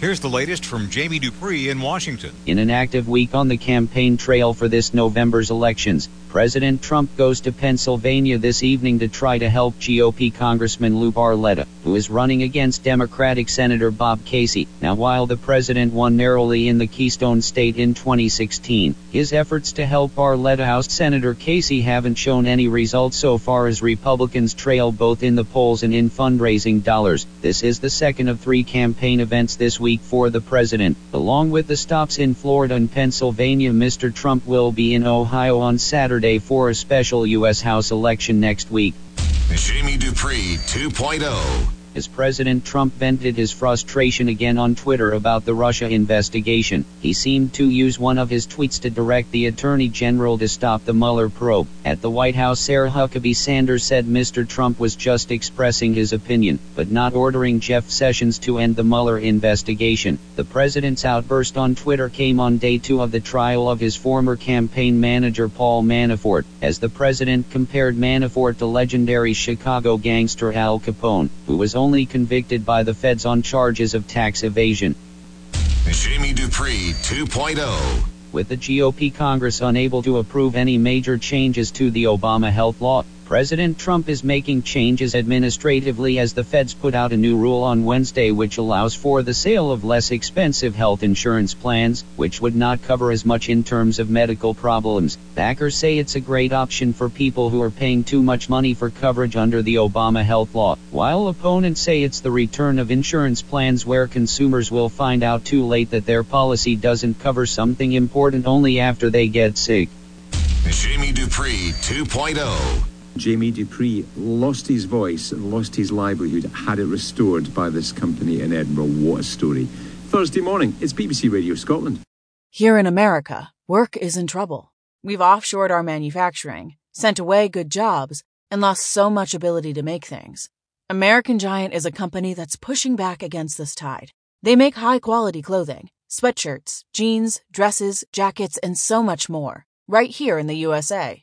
Here's the latest from Jamie Dupree in Washington. In an active week on the campaign trail for this November's elections, President Trump goes to Pennsylvania this evening to try to help GOP Congressman Lou Barletta, who is running against Democratic Senator Bob Casey. Now, while the president won narrowly in the Keystone State in 2016, his efforts to help Barletta House Senator Casey haven't shown any results so far as Republicans trail both in the polls and in fundraising dollars. This is the second of three campaign events this week for the president. Along with the stops in Florida and Pennsylvania, Mr. Trump will be in Ohio on Saturday for a special U.S. House election next week. Jamie Dupree 2.0 as President Trump vented his frustration again on Twitter about the Russia investigation. He seemed to use one of his tweets to direct the Attorney General to stop the Mueller probe. At the White House, Sarah Huckabee Sanders said Mr. Trump was just expressing his opinion, but not ordering Jeff Sessions to end the Mueller investigation. The president's outburst on Twitter came on day two of the trial of his former campaign manager Paul Manafort, as the president compared Manafort to legendary Chicago gangster Al Capone, who was only convicted by the feds on charges of tax evasion. Jamie Dupree 2.0 With the GOP Congress unable to approve any major changes to the Obama health law, President Trump is making changes administratively as the feds put out a new rule on Wednesday which allows for the sale of less expensive health insurance plans, which would not cover as much in terms of medical problems. Backers say it's a great option for people who are paying too much money for coverage under the Obama health law, while opponents say it's the return of insurance plans where consumers will find out too late that their policy doesn't cover something important only after they get sick. Jamie Dupree 2.0 Jamie Dupree lost his voice and lost his livelihood, had it restored by this company in Edinburgh. What a story. Thursday morning, it's BBC Radio Scotland. Here in America, work is in trouble. We've offshored our manufacturing, sent away good jobs, and lost so much ability to make things. American Giant is a company that's pushing back against this tide. They make high quality clothing, sweatshirts, jeans, dresses, jackets, and so much more, right here in the USA.